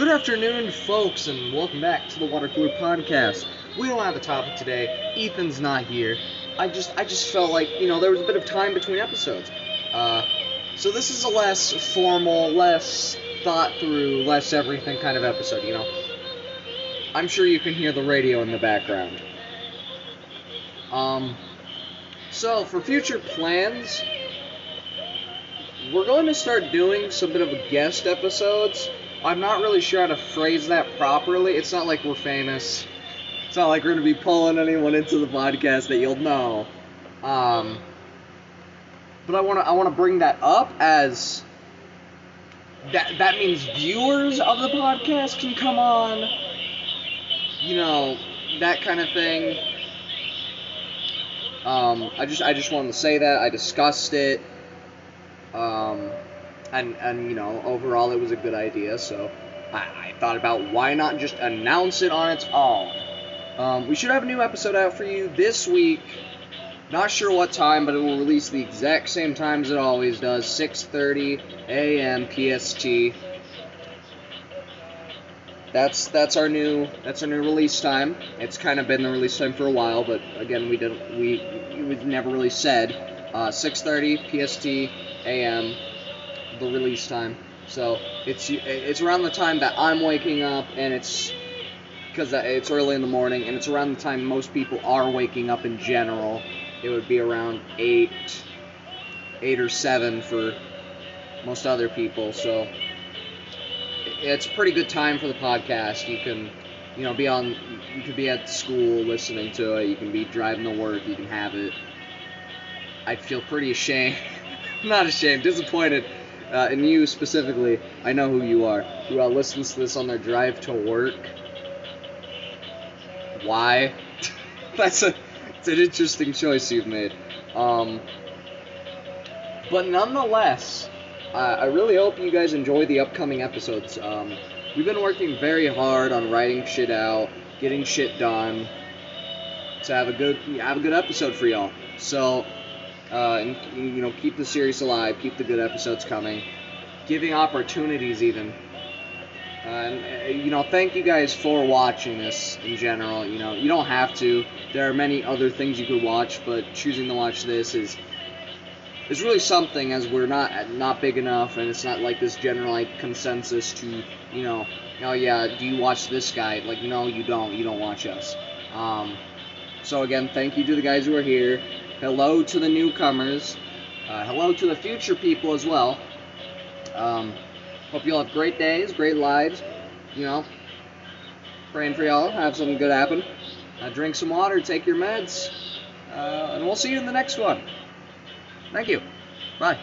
Good afternoon, folks, and welcome back to the Water Cooler Podcast. We don't have a topic today. Ethan's not here. I just, I just felt like you know there was a bit of time between episodes. Uh, so this is a less formal, less thought through, less everything kind of episode. You know, I'm sure you can hear the radio in the background. Um, so for future plans, we're going to start doing some bit of guest episodes. I'm not really sure how to phrase that properly. It's not like we're famous. It's not like we're to be pulling anyone into the podcast that you'll know. Um, but I want to I want to bring that up as that that means viewers of the podcast can come on. You know, that kind of thing. Um, I just I just wanted to say that I discussed it. Um, and and you know overall it was a good idea. So I, I thought about why not just announce it on its own. Um, we should have a new episode out for you this week. Not sure what time, but it will release the exact same time as it always does, 6:30 a.m. PST. That's that's our new that's our new release time. It's kind of been the release time for a while, but again, we didn't we never really said. Uh, 6:30 PST a.m. the release time. So it's it's around the time that I'm waking up, and it's because uh, it's early in the morning, and it's around the time most people are waking up in general. It would be around eight, eight or seven for most other people. So it's a pretty good time for the podcast. You can, you know, be on. You could be at school listening to it. You can be driving to work. You can have it. I'd feel pretty ashamed. Not ashamed, disappointed uh, in you specifically. I know who you are. Who uh, listens to this on their drive to work. Why? That's a. It's an interesting choice you've made. Um, but nonetheless, I really hope you guys enjoy the upcoming episodes. Um, we've been working very hard on writing shit out, getting shit done to have a good have a good episode for y'all. So, and you know, keep the series alive, keep the good episodes coming, giving opportunities even. Uh, and you know, thank you guys for watching this in general. You know, you don't have to. There are many other things you could watch, but choosing to watch this is is really something as we're not not big enough, and it's not like this general like consensus to you know, oh yeah, do you watch this guy? Like no, you don't. You don't watch us. Um, so again, thank you to the guys who are here. Hello to the newcomers. Uh, hello to the future people as well. Um, hope you all have great days, great lives. You know, praying for y'all. Have something good happen. Uh, drink some water, take your meds, uh, and we'll see you in the next one. Thank you. Bye.